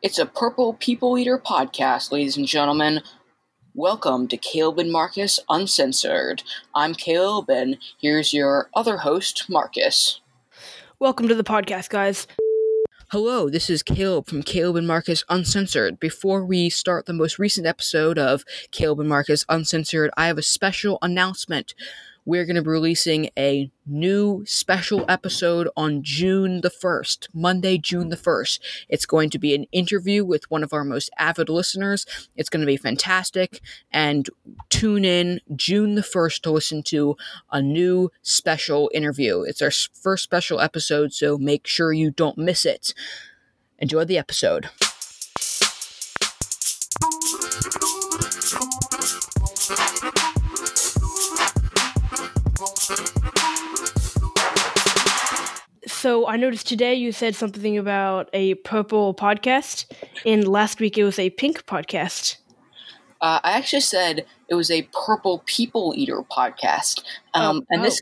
It's a Purple People Eater podcast, ladies and gentlemen. Welcome to Caleb and Marcus Uncensored. I'm Caleb, and here's your other host, Marcus. Welcome to the podcast, guys. Hello, this is Caleb from Caleb and Marcus Uncensored. Before we start the most recent episode of Caleb and Marcus Uncensored, I have a special announcement we're going to be releasing a new special episode on June the 1st, Monday, June the 1st. It's going to be an interview with one of our most avid listeners. It's going to be fantastic. And tune in June the 1st to listen to a new special interview. It's our first special episode, so make sure you don't miss it. Enjoy the episode. So I noticed today you said something about a purple podcast, and last week it was a pink podcast. Uh, I actually said it was a purple people eater podcast, um, Oh, and oh. this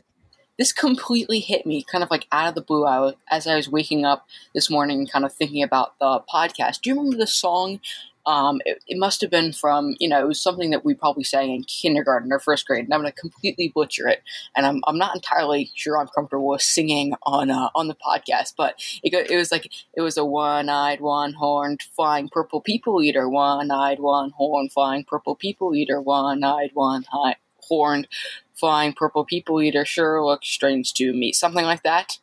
this completely hit me, kind of like out of the blue. I was, as I was waking up this morning, kind of thinking about the podcast. Do you remember the song? Um, it, it must have been from you know it was something that we probably sang in kindergarten or first grade, and I'm going to completely butcher it, and I'm, I'm not entirely sure I'm comfortable with singing on uh, on the podcast, but it go, it was like it was a one-eyed, one-horned, flying purple people eater, one-eyed, one-horned, flying purple people eater, one-eyed, one-horned, flying purple people eater. Sure looks strange to me, something like that.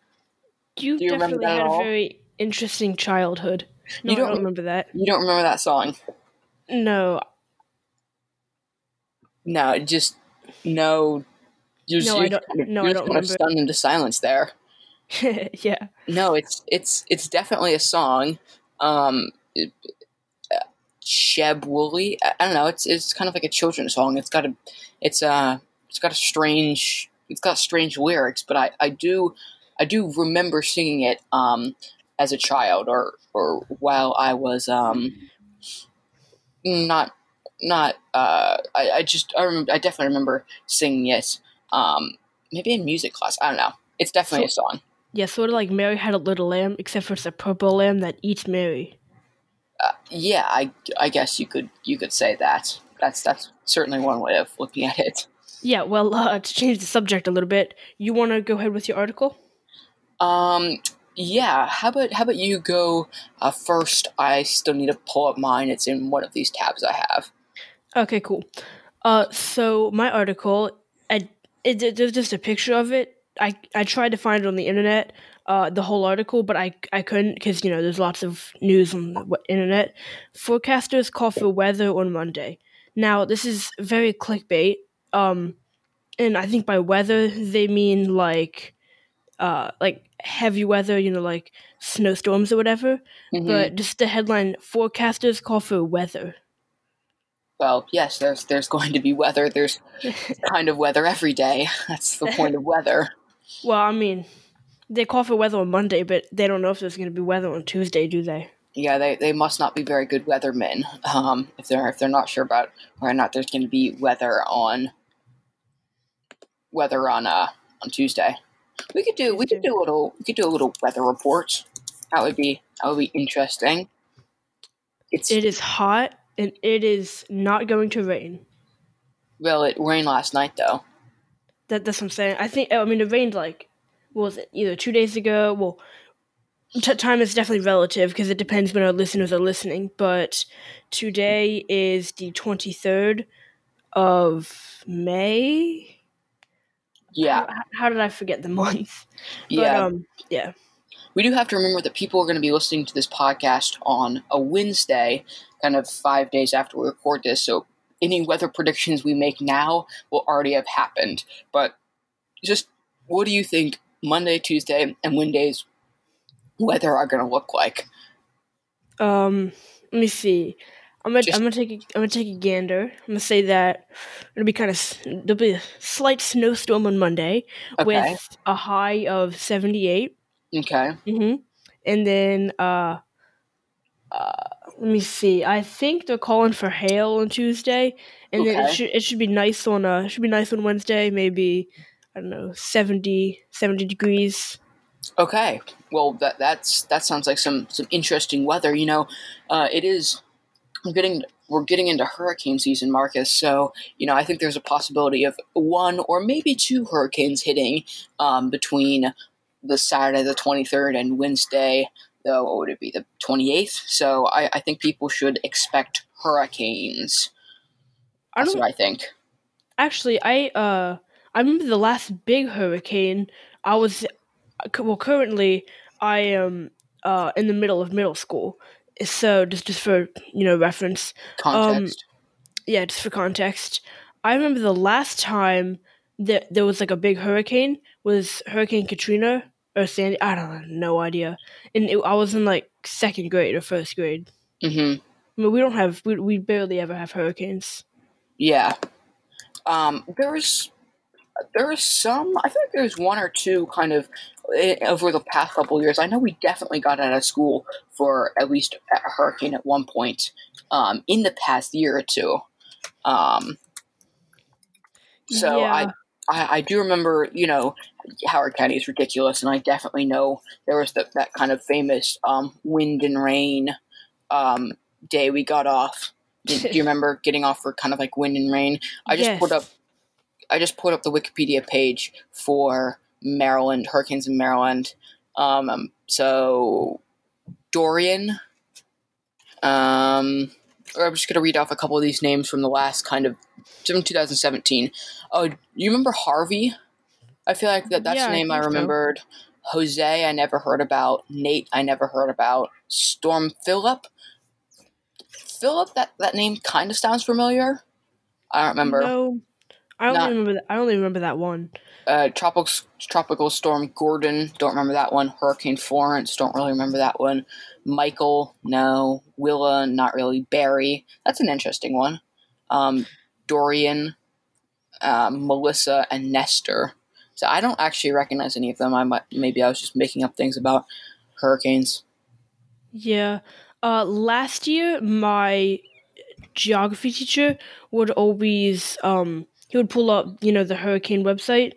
You, Do you remember definitely had a very interesting childhood. No, You don't- don't remember that. You don't remember that song? No, No, just no. You're, No, I don't- Kind of, no, I don't remember. stunned into silence there. yeah. No, it's it's it's definitely a song. Um, it, uh, Sheb Wooley. I, I don't know. It's it's kind of like a children's song. It's got a it's uh it's got a strange it's got strange lyrics, but I I do I do remember singing it um as a child or or while I was um not not uh I, I just I remember I definitely remember singing it um maybe in music class. I don't know. It's definitely a song. Yeah, sort of like Mary had a little lamb, except for it's a purple lamb that eats Mary. Yeah, I, I guess you could you could say that. That's that's certainly one way of looking at it. Yeah, well, uh, to change the subject a little bit, you want to go ahead with your article? Um, yeah. How about how about you go uh, first? I still need to pull up mine. It's in one of these tabs I have. Okay, cool. Uh, so my article, I, it, it- there's just a picture of it. I I tried to find it on the internet, uh, the whole article, but I I couldn't because you know there's lots of news on the internet. Forecasters call for weather on Monday. Now this is very clickbait. Um, and I think by weather they mean like, uh, like heavy weather. You know, like snowstorms or whatever. Mhm. But just the headline: Forecasters call for weather. well, yes, there's there's going to be weather. There's kind of weather every day. That's the point of weather. Well, I mean, they call for weather on Monday, but they don't know if there's going to be weather on Tuesday, do they? Yeah, they, they must not be very good weathermen. Um, if they're if they're not sure about whether or not there's going to be weather on weather on uh on Tuesday. We could do we could do a little we could do a little weather report. That would be that would be interesting. It's It is hot and it is not going to rain. well, it rained last night though. That, that's what I'm saying. I think, I mean, it rained like, was it, either two days ago? Well, t- time is definitely relative because it depends when our listeners are listening, but today is the 23rd of May. Yeah, How, how did I forget the month? yeah. Um, yeah. we do have to remember that people are going to be listening to this podcast on a Wednesday, kind of five days after we record this. So any weather predictions we make now will already have happened. But just what do you think Monday, Tuesday, and Wednesday's weather are going to look like? Um, let me see. I'm gonna Just- I'm gonna take a, I'm gonna take a gander. I'm gonna say that it'll be kind of there'll be a slight snowstorm on Monday Okay. with a high of 78. Okay. Mm-hmm. And then uh, uh, let me see. I think they're calling for hail on Tuesday, and then it should it should be nice on uh should be nice on Wednesday. Maybe I don't know 70 70 degrees. Okay, well that that's that sounds like some some interesting weather. You know, uh, it is. We're getting we're getting into hurricane season, Marcus. So you know, I think there's a possibility of one or maybe two hurricanes hitting um, between the Saturday the 23rd and Wednesday. Though, what would it be the 28th? So I, I think people should expect hurricanes. I That's don't what I think. actually. I uh, I remember the last big hurricane. I was well. Currently, I am uh in the middle of middle school. So just just for you know reference, Context. yeah, just for context, I remember the last time that there was like a big hurricane was Hurricane Katrina or Sandy. I don't know, no idea. And it, I was in like second grade or first grade. mm-hmm. I mean, we don't have we, we barely ever have hurricanes. Yeah. Um, there's there's some. I think there's one or two kind of over the past couple years. I know we definitely got out of school for at least a hurricane at one point um, in the past year or two. Um, so yeah, I, I I do remember you know Howard County is ridiculous, and I definitely know there was the, that kind of famous um, wind and rain um, day we got off. Do, do you remember getting off for kind of like wind and rain? I just Yes. put up I just put up the Wikipedia page for Maryland hurricanes in Maryland. Um, um, so Dorian. Um, or I'm just gonna read off a couple of these names from the last kind of from 2017. Oh, you remember Harvey? I feel like that, that's Yeah, the name I, so. remembered. Jose, I never heard about. Nate, I never heard about. Storm Philip. Philip, that, that name kind of sounds familiar. I don't remember. No, I only Not- remember that. I only remember that one. uh, tropical tropical storm Gordon. Don't remember that one. Hurricane Florence. Don't really remember that one. Michael. No. Willa. Not really. Barry. That's an interesting one. Um, Dorian. Um, Melissa and Nestor. So I don't actually recognize any of them. I might maybe I was just making up things about hurricanes. Yeah. Uh, last year, my geography teacher would always um he would pull up you know the hurricane website.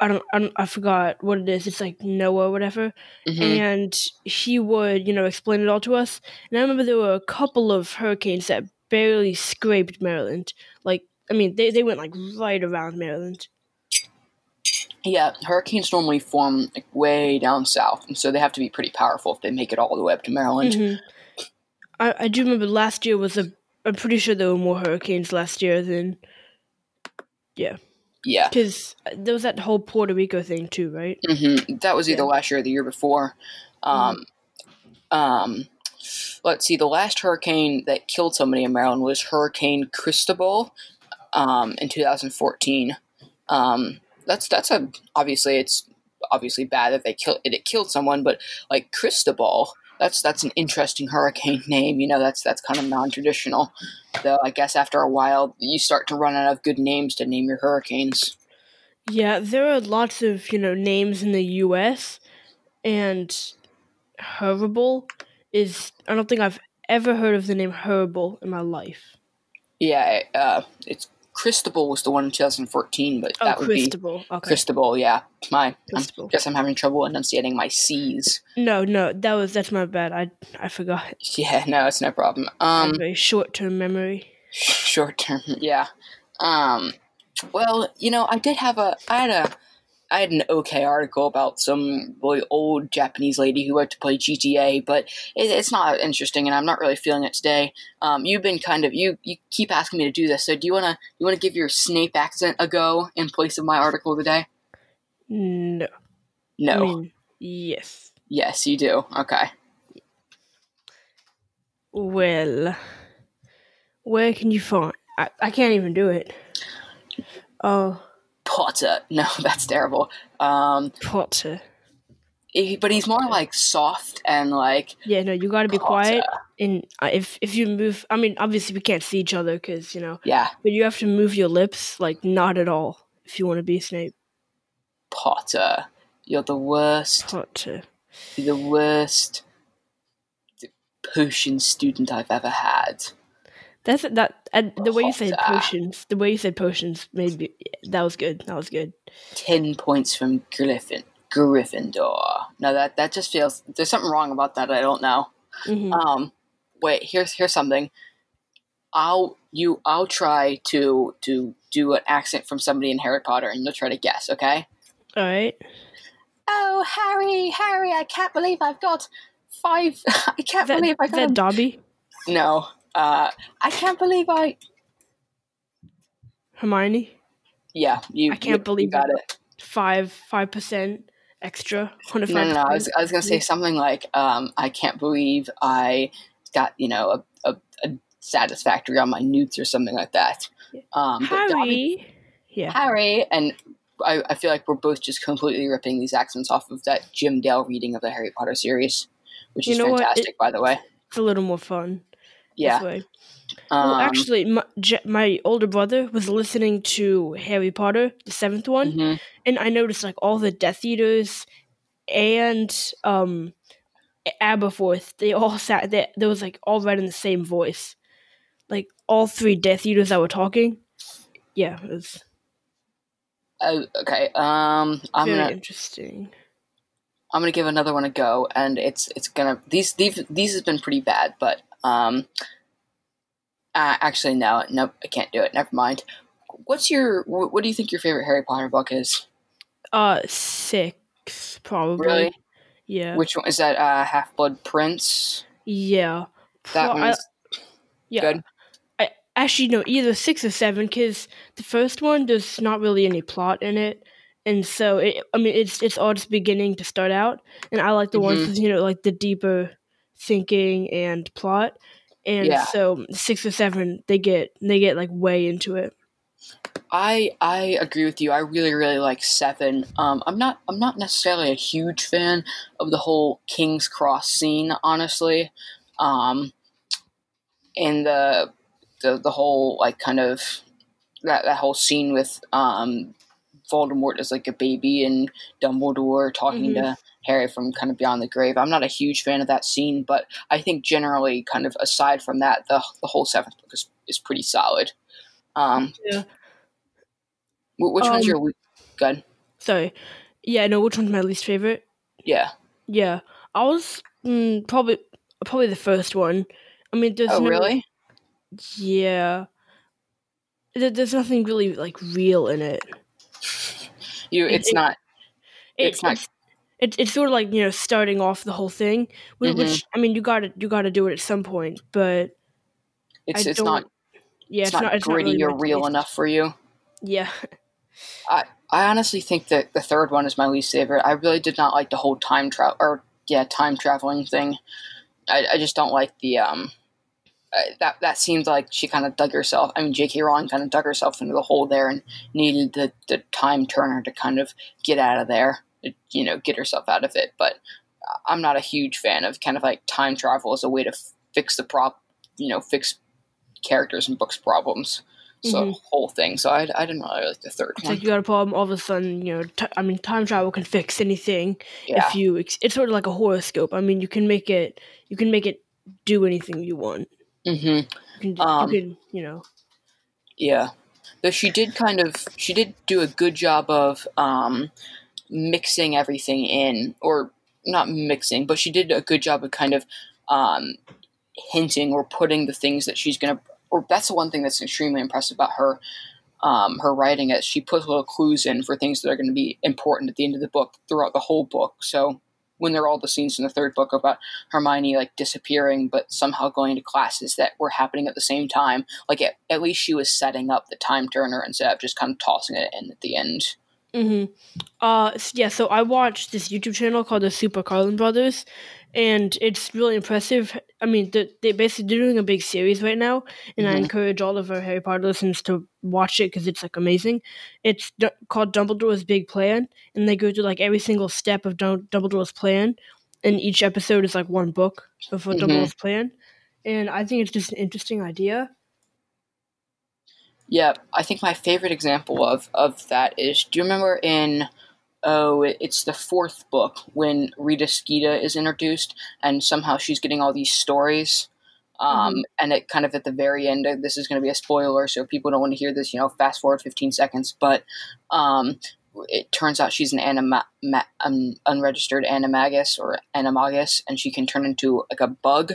I don't, I don't I forgot what it is. It's like NOAA or whatever. Mhm. and he would, you know, explain it all to us. And I remember there were a couple of hurricanes that barely scraped Maryland. Like, I mean, they, they went like right around Maryland. Yeah, hurricanes normally form like way down south, and so they have to be pretty powerful if they make it all the way up to Maryland. Mhm. I, I do remember last year was a. I'm pretty sure there were more hurricanes last year than Yeah. Yeah. Because there was that whole Puerto Rico thing too, right? hmm That was either Yeah. last year or the year before. Um, um, let's see. The last hurricane that killed somebody in Maryland was Hurricane Cristobal um, in 2014. Um, that's that's a obviously it's obviously bad that they killed it, it killed someone, but like Cristobal, that's that's an interesting hurricane name. You know, that's that's kind of non-traditional. Though I guess after a while you start to run out of good names to name your hurricanes. Yeah, there are lots of you know names in the U.S. and Horrible is. I don't think I've ever heard of the name Horrible in my life. Yeah, uh, it's Cristobal was the one in 2014, but Oh, that would be Cristobal. Okay. Cristobal. Yeah, my I Cristobal. guess I'm having trouble enunciating my C's. No, no, that was that's my bad. I I forgot. Yeah, no, it's no problem. Um, very short term memory. short term, yeah. Um, well, you know, I did have a, I had a, I had an okay article about some really old Japanese lady who liked to play GTA, but it, it's not interesting, and I'm not really feeling it today. Um, you've been kind of you you keep asking me to do this, so do you wanna you wanna give your Snape accent a go in place of my article today? No. No. I mean, yes. yes, you do. Okay. Well, where can you find? I, I can't even do it. Oh, Potter. No, that's terrible. Um, Potter. he- but he's more like soft and like Yeah, no, you got to be quiet. And uh, if if you move, I mean, obviously we can't see each other because you know, Yeah, but you have to move your lips like not at all if you want to be Snape. Potter. You're the worst. Potter. You're the worst potion student I've ever had. That's that. And the way you said potions, the way you said potions, maybe that was good. That was good. Ten points from Griffin. Gryffindor. Now that that just feels there's something wrong about that. I don't know. Mhm. Um, wait, here's here's something. I'll you I'll try to to do an accent from somebody in Harry Potter, and you'll try to guess. Okay. All right. Oh, Harry, Harry! I can't believe I've got five. I can't that, believe I is got that Dobby? no. Uh, I can't believe I. Hermione? Yeah, you. I can't you, believe you got it. it. Five five percent extra. One No, no, no. I was, I was gonna say something like, um, "I can't believe I got you know a, a, a satisfactory on my newts or something like that." Um, but Dobby- Harry. Yeah. Harry, and I, I feel like we're both just completely ripping these accents off of that Jim Dale reading of the Harry Potter series, which You is fantastic, by the way. It's a little more fun. Yeah. Um, well, actually, my, my older brother was listening to Harry Potter, the seventh one, mhm. and I noticed like all the Death Eaters and um Aberforth, they all sat there. There was like all read in the same voice, like all three Death Eaters that were talking. Yeah, it was Uh, okay. Um, I'm very gonna interesting. I'm gonna give another one a go, and it's it's gonna these these these have been pretty bad, but um, uh, actually no, nope, I can't do it. Never mind. What's your what, what do you think your favorite Harry Potter book is? Uh, six probably. Really? Yeah. Which one is that? Uh, Half Blood Prince. yeah. That Pro- I- yeah. good. I actually no, either six or seven, because the first one there's not really any plot in it, and so it, I mean it's it's all just beginning to start out, and I like the ones Mhm. with you know like the deeper thinking and plot, and Yeah. so six or seven they get they get like way into it. I I agree with you. I really really like Seven. Um, I'm not I'm not necessarily a huge fan of the whole King's Cross scene, honestly. Um, and the the the whole like kind of that that whole scene with um Voldemort as like a baby and Dumbledore talking to Harry from kind of beyond the grave. I'm not a huge fan of that scene, but I think generally, kind of aside from that, the the whole seventh book is, is pretty solid. Um, Yeah. wh- which one's Um, your we- good? Sorry, yeah, no, which one's my least favorite? Yeah. Yeah, I was mm, probably probably the first one. I mean, there's Oh, no, really? Yeah. There, there's nothing really like real in it. You? It's it- not. It- It's not- It's, it's sort of like you know starting off the whole thing, which, Mhm. which I mean you got to you got to do it at some point, but It's I it's not. yeah, It's, not, it's not gritty really or real enough for you. Yeah, I honestly think that the third one is my least favorite. I really did not like the whole time travel or yeah time traveling thing. I, I just don't like the um uh, that that seems like she kind of dug herself. I mean, J.K. Rowling kind of dug herself into the hole there and needed the the time turner to kind of get out of there. You know, get herself out of it. But I'm not a huge fan of kind of like time travel as a way to f- fix the prop. You know, fix characters and books problems. So Mhm. whole thing. So I, I didn't really like the third it's one. like you got a problem. All of a sudden, you know, t- I mean, time travel can fix anything yeah. if you. Ex- it's sort of like a horoscope. I mean, you can make it. You can make it do anything you want. Mm-hmm. You can. Um, you can. You know. Yeah. Though she did kind of she did do a good job of um mixing everything in or not mixing, but she did a good job of kind of um hinting or putting the things that she's gonna or that's the one thing that's extremely impressive about her um, her writing is she puts little clues in for things that are going to be important at the end of the book throughout the whole book. So when there are all the scenes in the third book about Hermione like disappearing but somehow going to classes that were happening at the same time, like at, at least she was setting up the time turner instead of just kind of tossing it in at the end. Hmm Uh, yeah. So I watched this YouTube channel called the Super Carlin Brothers, and it's really impressive. I mean, they're, they're basically they're doing a big series right now, and I Mhm. encourage all of our Harry Potter listeners to watch it because it's like amazing. It's d- called Dumbledore's Big Plan, and they go through like every single step of Dum- Dumbledore's plan, and each episode is like one book of Mhm. Dumbledore's plan. And I think it's just an interesting idea. Yeah, I think my favorite example of of that is do you remember in oh it's the fourth book when Rita Skeeter is introduced and somehow she's getting all these stories. Um, and it kind of at the very end, uh, this is going to be a spoiler, so people don't want to hear this, you know, fast forward 15 seconds. But um, it turns out she's an anima- ma- um, unregistered animagus or animagus, and she can turn into like a bug.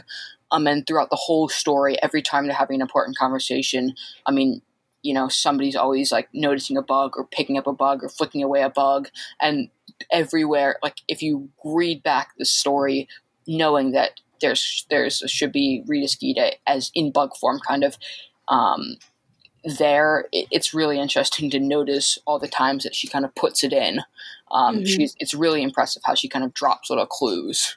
Um, and throughout the whole story, every time they're having an important conversation, I mean, you know, somebody's always like noticing a bug or picking up a bug or flicking away a bug, and everywhere, like if you read back the story, knowing that there's there's should be Rita as in bug form, kind of. Um, there, it, it's really interesting to notice all the times that she kind of puts it in. Um, Mhm. She's it's really impressive how she kind of drops little clues.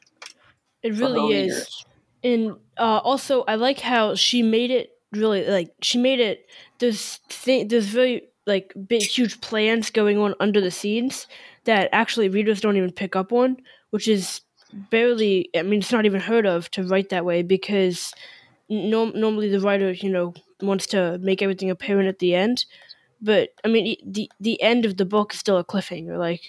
It really is. readers. and uh, also I like how she made it really like she made it there's thing there's very like big huge plans going on under the scenes that actually readers don't even pick up on, which is barely I mean it's not even heard of to write that way because norm- normally the writer you know wants to make everything apparent at the end, but I mean the the end of the book is still a cliffhanger like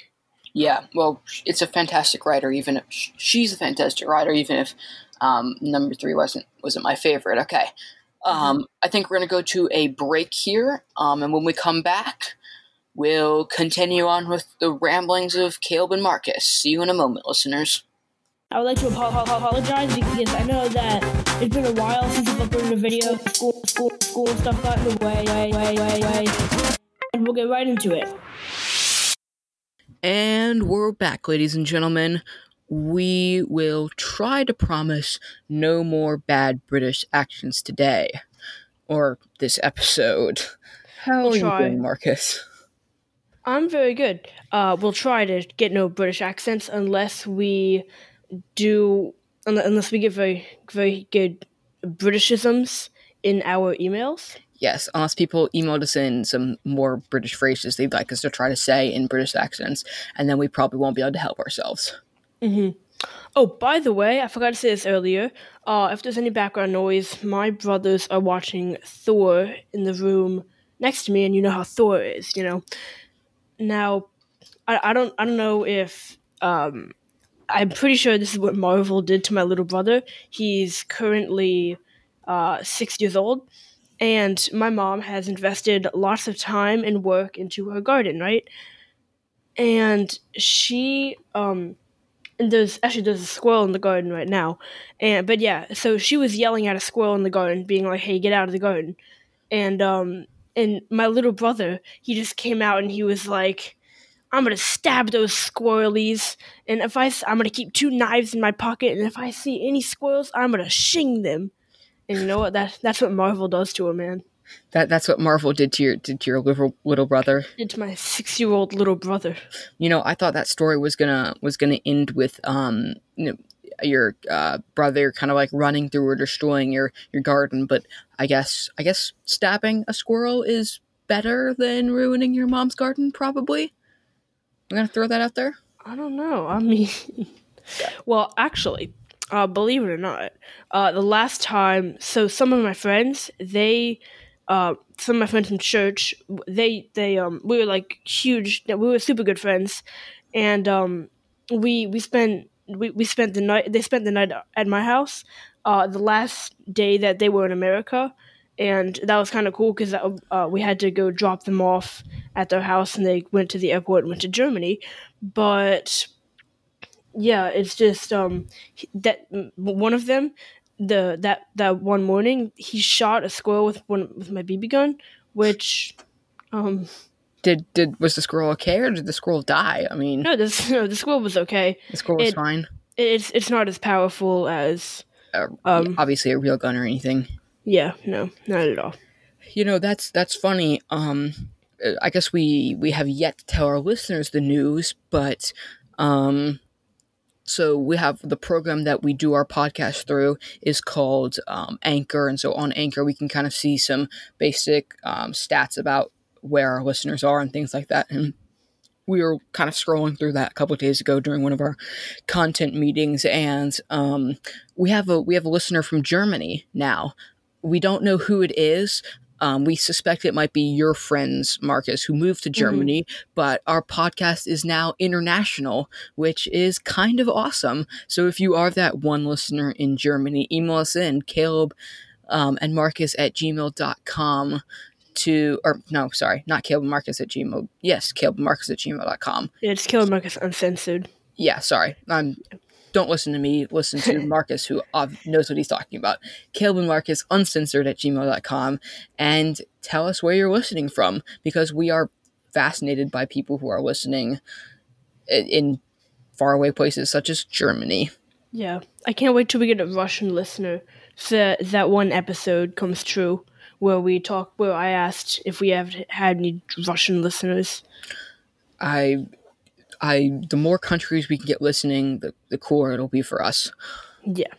Yeah, well, it's a fantastic writer. Even if she's a fantastic writer, even if um, number three wasn't wasn't my favorite. Okay, um, I think we're gonna go to a break here, um, and when we come back, we'll continue on with the ramblings of Caleb and Marcus. See you in a moment, listeners. I would like to apo- apo- apologize because I know that it's been a while since I've uploaded a video. School, school, school stuff got in the way, way, way, way, way. And we'll get right into it. And we're back, ladies and gentlemen. We will try to promise no more bad British actions today, or this episode. How We'll are you try. doing, Marcus? I'm very good. Uh, we'll try to get no British accents unless we do, unless we get very, very good Britishisms in our emails. Yes, unless people emailed us in some more British phrases they'd like us to try to say in British accents, and then we probably won't be able to help ourselves. Oh, by the way, I forgot to say this earlier. Uh, if there's any background noise, my brothers are watching Thor in the room next to me, and you know how Thor is, you know. Now, I, I don't I don't know if um, I'm pretty sure this is what Marvel did to my little brother. He's currently uh, six years old, and my mom has invested lots of time and work into her garden, right? And she um there's actually there's a squirrel in the garden right now. And but yeah so she was yelling at a squirrel in the garden being like hey get out of the garden. And um and my little brother he just came out and he was like i'm gonna stab those squirrelies. And if I I'm gonna keep two knives in my pocket and if i see any squirrels i'm gonna shing them. And you know what? That that's what marvel does to a man That that's what Marvel did to your did to your little little brother. did to my six year old little brother You know, I thought that story was gonna was gonna end with um you know your uh, brother kind of like running through or destroying your your garden, but I guess I guess stabbing a squirrel is better than ruining your mom's garden. Probably. I'm gonna throw that out there. I don't know. I mean, well, actually, uh, believe it or not, uh, the last time, so some of my friends, they, uh, some of my friends from church, they, they, um, we were like huge, we were super good friends, and um, we we spent we, we spent the night. They spent the night at my house, uh, the last day that they were in America. And that was kind of cool because uh, we had to go drop them off at their house, and they went to the airport and went to Germany but yeah it's just um that one of them the that that one morning he shot a squirrel with one with my bb gun which um Did did was the squirrel okay or did the squirrel die? I mean, no this no the squirrel was okay the squirrel was fine. it's it's not as powerful as Uh, um obviously, a real gun or anything. yeah no not at all You know, that's that's funny. Um, I guess we we have yet to tell our listeners the news, but um, so we have the program that we do our podcast through is called um, Anchor, and so on Anchor we can kind of see some basic um, stats about where our listeners are and things like that, and. We were kind of scrolling through that a couple of days ago during one of our content meetings, and um, we have a we have a listener from Germany now. We don't know who it is, um, we suspect it might be your friends, Marcus, who moved to Germany, but our podcast is now international, which is kind of awesome. So if you are that one listener in Germany, email us in, Caleb um, and Marcus at gmail.com to, or no, sorry, not Caleb Marcus at Gmail. Yes, Caleb Marcus at gmail.com. Yeah, it's Caleb Marcus Uncensored. Yeah, sorry. I'm don't listen to me, listen to Marcus, who knows what he's talking about. Caleb Marcus, uncensored at gmail.com, and tell us where you're listening from because we are fascinated by people who are listening in faraway places such as Germany. Yeah, I can't wait till we get a Russian listener. So that one episode comes true where we talk, where I asked if we have had any Russian listeners. I I the more countries we can get listening, the, the cooler it'll be for us. Yeah.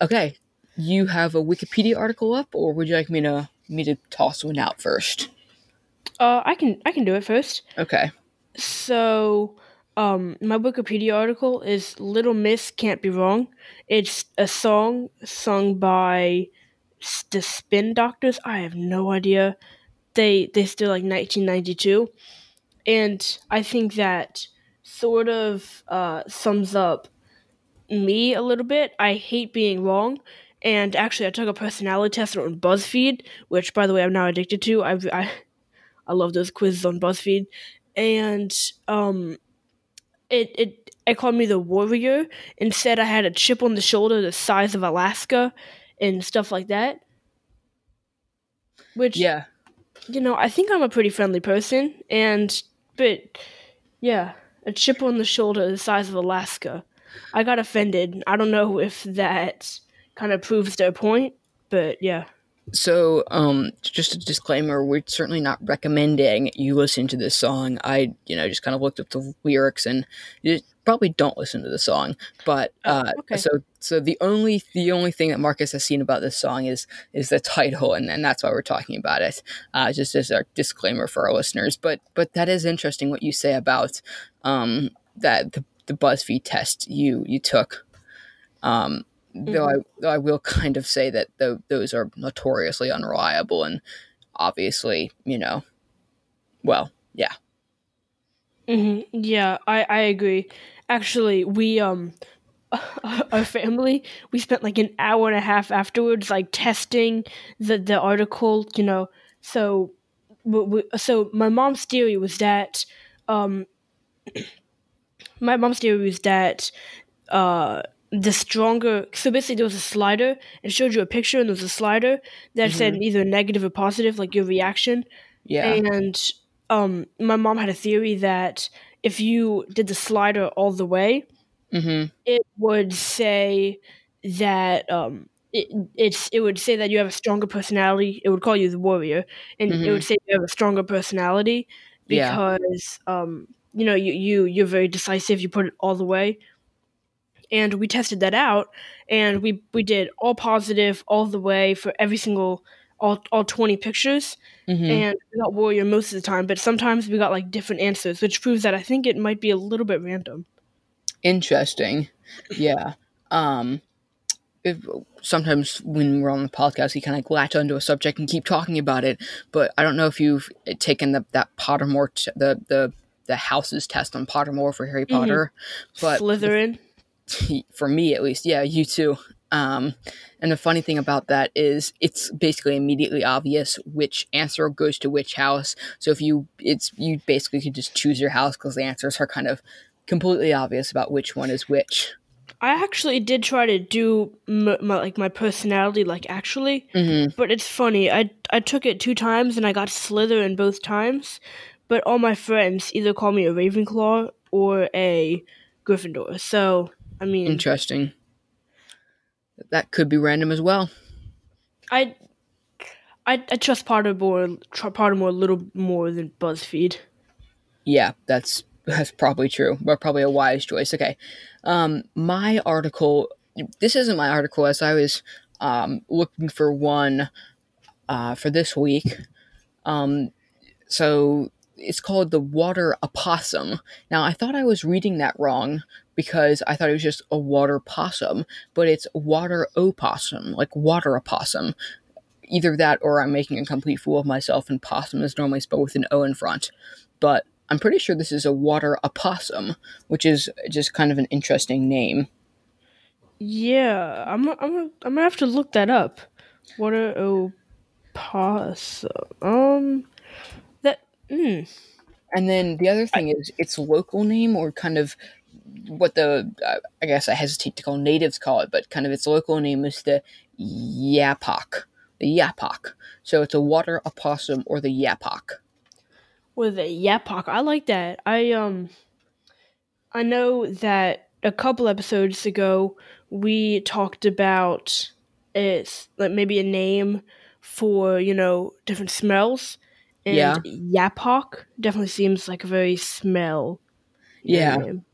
Okay. You have a Wikipedia article up, or would you like me to me to toss one out first? Uh, I can I can do it first. Okay. So, um, my Wikipedia article is "Little Miss Can't Be Wrong." It's a song sung by the Spin Doctors. I have no idea. They they still like 1992, and I think that sort of uh, sums up me a little bit. I hate being wrong. And actually, I took a personality test on BuzzFeed, which, by the way, I'm now addicted to. I've, I, I love those quizzes on BuzzFeed, and um, it it it called me the warrior and said I had a chip on the shoulder the size of Alaska, and stuff like that. Which yeah, you know, I think I'm a pretty friendly person, and but yeah, a chip on the shoulder the size of Alaska. I got offended. I don't know if that kind of proves their point, but yeah. So, um, just a disclaimer: we're certainly not recommending you listen to this song. I, you know, just kind of looked up the lyrics, and you probably don't listen to the song. But oh, uh, oh, okay. so, so the only the only thing that Marcus has seen about this song is is the title, and, and that's why we're talking about it. Uh, just as a disclaimer for our listeners. But but that is interesting what you say about um that the the BuzzFeed test you you took. Um, Mm-hmm. Though I though I will kind of say that th- those are notoriously unreliable and obviously, you know, well, yeah. Mm-hmm. Yeah, I I agree. Actually, we um our family we spent like an hour and a half afterwards like testing the the article you know so we, so my mom's theory was that um my mom's theory was that uh the stronger so basically there was a slider and showed you a picture and there was a slider that mm-hmm. said either negative or positive like your reaction yeah and um my mom had a theory that if you did the slider all the way mm-hmm. it would say that um it, it's it would say that you have a stronger personality it would call you the warrior and mm-hmm. it would say you have a stronger personality because yeah. um you know you, you you're very decisive you put it all the way and we tested that out and we we did all positive all the way for every single all all 20 pictures mm-hmm. and we got warrior most of the time but sometimes we got like different answers which proves that i think it might be a little bit random interesting yeah um if, sometimes when we're on the podcast we kind of latch onto a subject and keep talking about it but i don't know if you've taken the, that pottermore t- the the the houses test on pottermore for harry mm-hmm. potter mm-hmm. but slytherin for me at least yeah you too um, and the funny thing about that is it's basically immediately obvious which answer goes to which house so if you it's you basically can just choose your house because the answers are kind of completely obvious about which one is which I actually did try to do m- my, like my personality, like actually, mm-hmm. but it's funny. I I took it two times and I got Slytherin both times, but all my friends either call me a Ravenclaw or a Gryffindor. So I mean, interesting. That could be random as well. I, I, I trust Pottermore, Pottermore a little more than BuzzFeed. Yeah, that's that's probably true, but probably a wise choice. Okay, um, my article. This isn't my article, as I was um, looking for one uh, for this week. Um, so it's called the water opossum. Now, I thought I was reading that wrong because I thought it was just a water possum, but it's water opossum, like water opossum. Either that or I'm making a complete fool of myself, and possum is normally spelled with an O in front. But I'm pretty sure this is a water opossum, which is just kind of an interesting name. Yeah, I'm I'm I'm gonna have to look that up. Water opossum. Um, that. Mm, And then the other thing is its local name, or kind of what the uh, I guess I hesitate to call natives call it, but kind of its local name is the yapok, the yapok. So it's a water opossum or the yapok. with a yapok. I like that. I um, I know that a couple episodes ago we talked about it's like maybe a name for you know different smells. And Yeah. yapok definitely seems like a very smell. Yeah, name.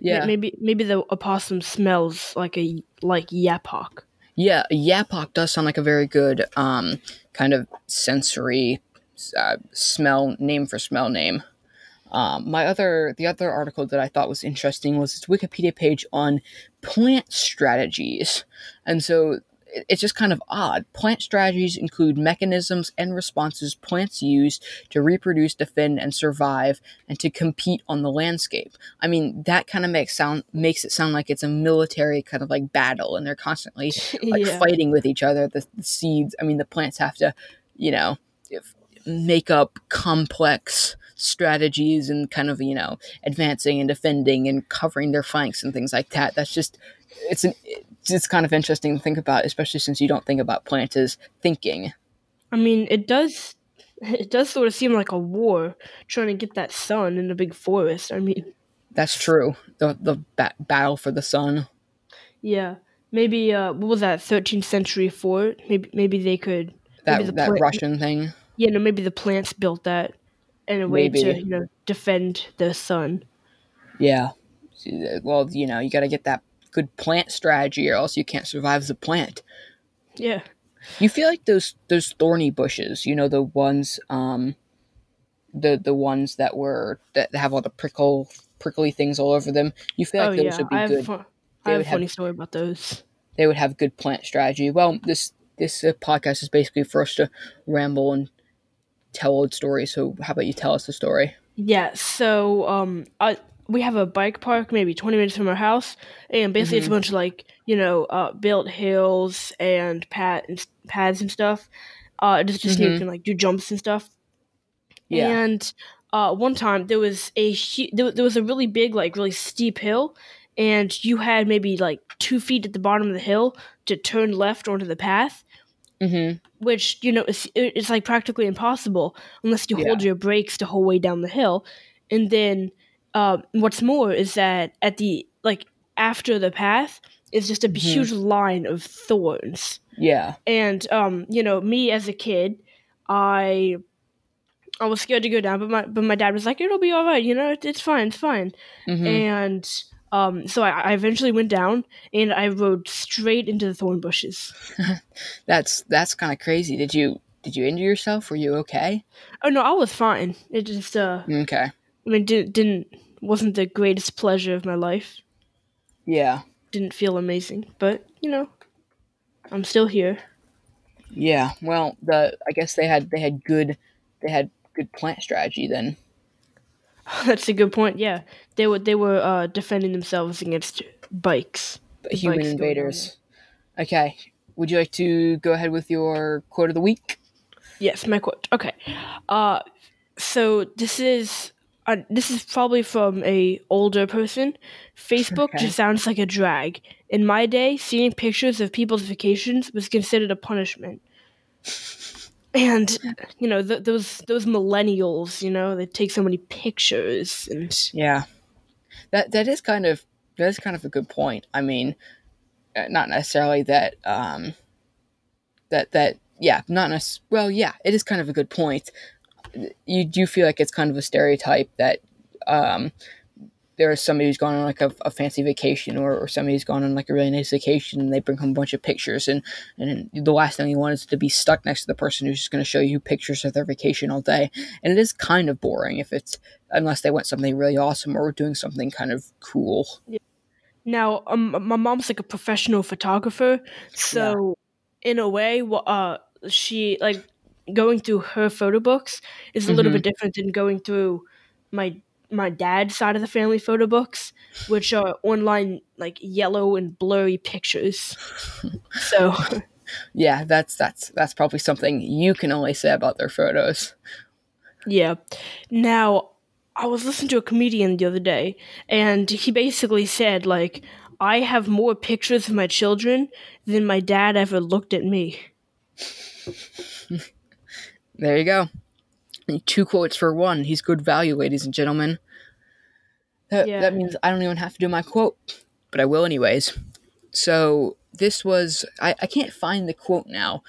Yeah, Maybe maybe the opossum smells like a like yapok. yeah. Yapok does sound like a very good um kind of sensory uh, smell name for smell name. Um, my other the other article that I thought was interesting was its Wikipedia page on plant strategies, and so it's just kind of odd. Plant strategies include mechanisms and responses plants use to reproduce, defend, and survive, and to compete on the landscape. I mean, that kind of makes sound makes it sound like it's a military kind of like battle, and they're constantly like yeah. fighting with each other. The, the seeds, I mean, the plants have to, you know, if, make up complex strategies and kind of, you know, advancing and defending and covering their flanks and things like that. That's just, it's an, it's kind of interesting to think about, especially since you don't think about plants as thinking. I mean, it does. It does sort of seem like a war trying to get that sun in the big forest. I mean, That's true. The the ba- battle for the sun. Yeah, maybe uh, what was that? Thirteenth century fort. Maybe maybe they could. That maybe the that plant- Russian thing. Yeah, no, maybe the plants built that in a way to you know defend the sun. Yeah. Well, you know, you got to get that good plant strategy, or else you can't survive as a plant. Yeah, You feel like those those thorny bushes, you know, the ones um the the ones that were that have all the prickle prickly things all over them. You feel oh like those yeah. would be I good. They I have a have- funny story about those. They would have good plant strategy. Well, this this uh, podcast is basically for us to ramble and tell old stories. So, how about you tell us the story? Yeah, so um, I we have a bike park maybe twenty minutes from our house, and basically Mm-hmm. it's a bunch of like you know uh, built hills and pad and pads and stuff. Uh, just just you Mhm. can like do jumps and stuff. Yeah. And uh, one time there was a hu- there, there was a really big like really steep hill, and you had maybe like two feet at the bottom of the hill to turn left onto the path, Mm-hmm. which you know is it's like practically impossible unless you Yeah. hold your brakes the whole way down the hill. And then uh, what's more is that at the like after the path is just a Mhm. huge line of thorns Yeah. and um, you know, me as a kid, I I was scared to go down, but my but my dad was like, "It'll be all right, you know, it, it's fine, it's fine." hmm And um, so I, I eventually went down, and I rode straight into the thorn bushes. That's that's kind of crazy. Did you did you injure yourself? Were you okay? Oh no, I was fine. It just uh, Okay. I mean, didn't didn't wasn't the greatest pleasure of my life. Yeah. Didn't feel amazing, but you know, I'm still here. Yeah. Well, the I guess they had they had good they had good plant strategy then. That's a good point. Yeah, they were they were uh, defending themselves against bikes. The human bike's invaders. Okay. Would you like to go ahead with your quote of the week? Yes, my quote. Okay. Uh so this is uh, this is probably from a older person. Facebook Okay. just sounds like a drag. In my day, seeing pictures of people's vacations was considered a punishment. And you know th- those those millennials, you know, they take so many pictures, and Yeah. That that is kind of that is kind of a good point. I mean, uh, not necessarily that um that that yeah, not necessarily. well, yeah, it is kind of a good point. You do feel like it's kind of a stereotype that um there's somebody who's gone on like a, a fancy vacation or, or somebody who's gone on like a really nice vacation and they bring home a bunch of pictures and, and the last thing you want is to be stuck next to the person who's just going to show you pictures of their vacation all day. And it is kind of boring if it's unless they went something really awesome or doing something kind of cool. Now um, my mom's like a professional photographer, so in a way, uh, she like going through her photo books is a little Mhm. bit different than going through my my dad's side of the family photo books, which are online like yellow and blurry pictures. so Yeah, that's that's that's probably something you can only say about their photos. Yeah. Now, I was listening to a comedian the other day, and he basically said, like, I have more pictures of my children than my dad ever looked at me. there you go. Two quotes for one. He's good value, ladies and gentlemen. That, yeah. that means I don't even have to do my quote, but I will anyways. So this was I, I can't find the quote now,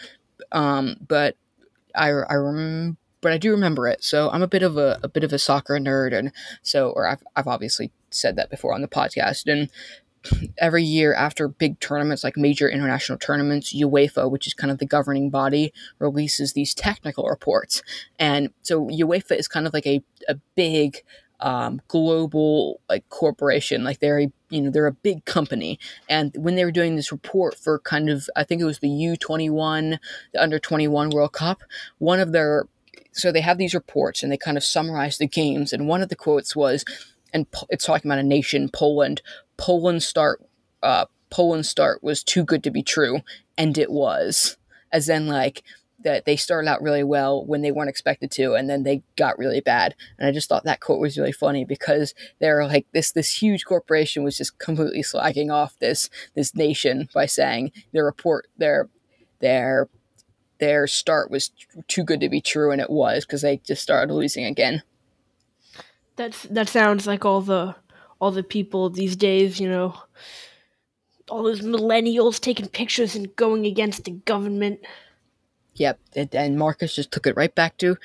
um, but I I remember but I do remember it. So I'm a bit of a, a bit of a soccer nerd, and so or I've I've obviously said that before on the podcast. And every year after big tournaments like major international tournaments, UEFA, which is kind of the governing body, releases these technical reports. And so UEFA is kind of like a, a big um, global like corporation. Like they're a you know they're a big company. And when they were doing this report for kind of I think it was the U twenty one, the under twenty one World Cup, one of their so they have these reports and they kind of summarize the games. And one of the quotes was, and it's talking about a nation, Poland. Poland start, uh, Poland start was too good to be true, and it was. As in, like that they started out really well when they weren't expected to, and then they got really bad. And I just thought that quote was really funny because they're like this this huge corporation was just completely slagging off this this nation by saying their report their their their start was too good to be true, and it was because they just started losing again. That's that sounds like all the all the people these days, you know, all those millennials taking pictures and going against the government. Yep, and, and Marcus just took it right back to,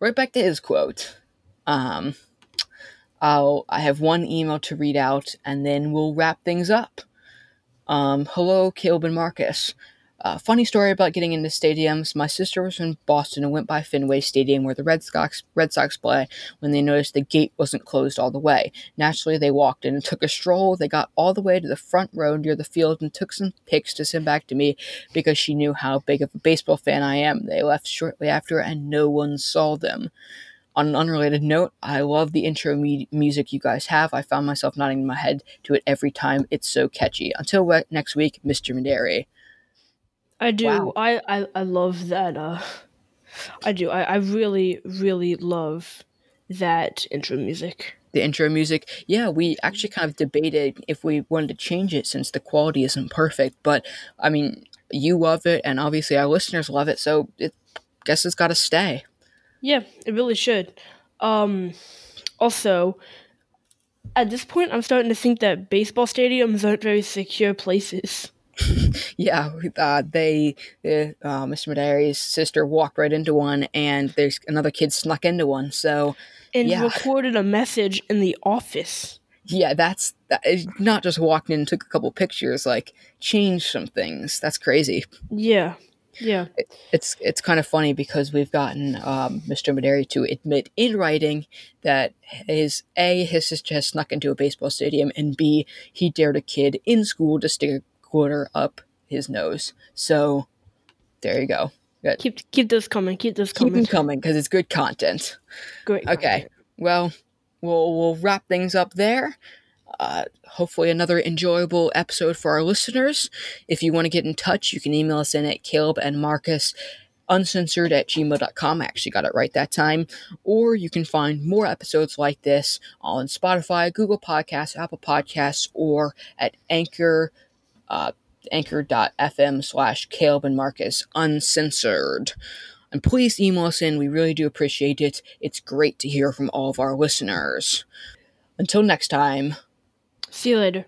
right back to his quote. Um, I'll I have one email to read out, and then we'll wrap things up. Um, hello, Caleb and Marcus. Uh, funny story about getting into stadiums. My sister was in Boston and went by Fenway Stadium where the Red Sox Red Sox play when they noticed the gate wasn't closed all the way. Naturally, they walked in and took a stroll. They got all the way to the front row near the field and took some pics to send back to me because she knew how big of a baseball fan I am. They left shortly after and no one saw them. On an unrelated note, I love the intro me- music you guys have. I found myself nodding my head to it every time. It's so catchy. Until next week, Mr. Maderi. I do. Wow. I, I I love that. Uh, I do. I, I really really love that intro music. The intro music, yeah, we actually kind of debated if we wanted to change it since the quality isn't perfect. But I mean, you love it, and obviously our listeners love it, so it guess it's got to stay. Yeah, it really should. Um, also, at this point, I'm starting to think that baseball stadiums aren't very secure places. yeah, uh, they, uh, Mr. Maderi's sister walked right into one, and there's another kid snuck into one. So, and yeah. recorded a message in the office. Yeah, that's that, not just walked in took a couple pictures. Like, changed some things. That's crazy. Yeah, yeah. It, it's it's kind of funny because we've gotten um, Mr. Maderi to admit in writing that his a his sister has snuck into a baseball stadium, and b he dared a kid in school to stick quarter up his nose. So there you go. Good. Keep keep this coming. Keep this coming. Keep them coming because it's good content. Great. Okay. Well, we'll we'll wrap things up there. Uh, hopefully, another enjoyable episode for our listeners. If you want to get in touch, you can email us in at Caleb and Marcus uncensored at gmail.com. I actually got it right that time. Or you can find more episodes like this on Spotify, Google Podcasts, Apple Podcasts, or at Anchor uh, anchor.fm slash Caleb and Marcus uncensored. And please email us in. We really do appreciate it. It's great to hear from all of our listeners. Until next time. See you later.